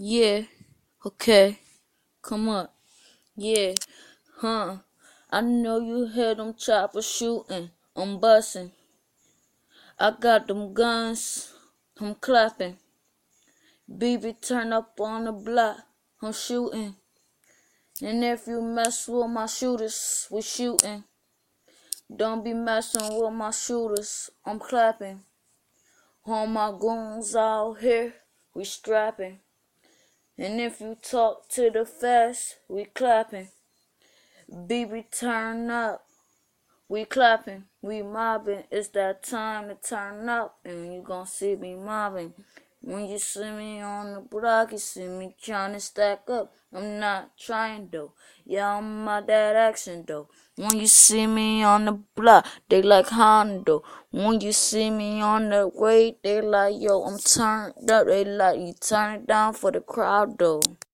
Yeah, okay, come up. Yeah, huh. I know you hear them choppers shooting, I'm busting. I got them guns, I'm clapping. BB turn up on the block, I'm shooting. And if you mess with my shooters, we shooting. Don't be messing with my shooters, I'm clapping. All my goons out here, we strapping. And if you talk to the fast, we clapping. BB turn up, we clapping, we mobbing. It's that time to turn up, and you gon' see me mobbing. When you see me on the block, you see me trying to stack up. I'm not trying though. Yeah, I'm my dad action though. When you see me on the block, they like Hondo. When you see me on the way, they like yo, I'm turned up. They like you turn it down for the crowd though.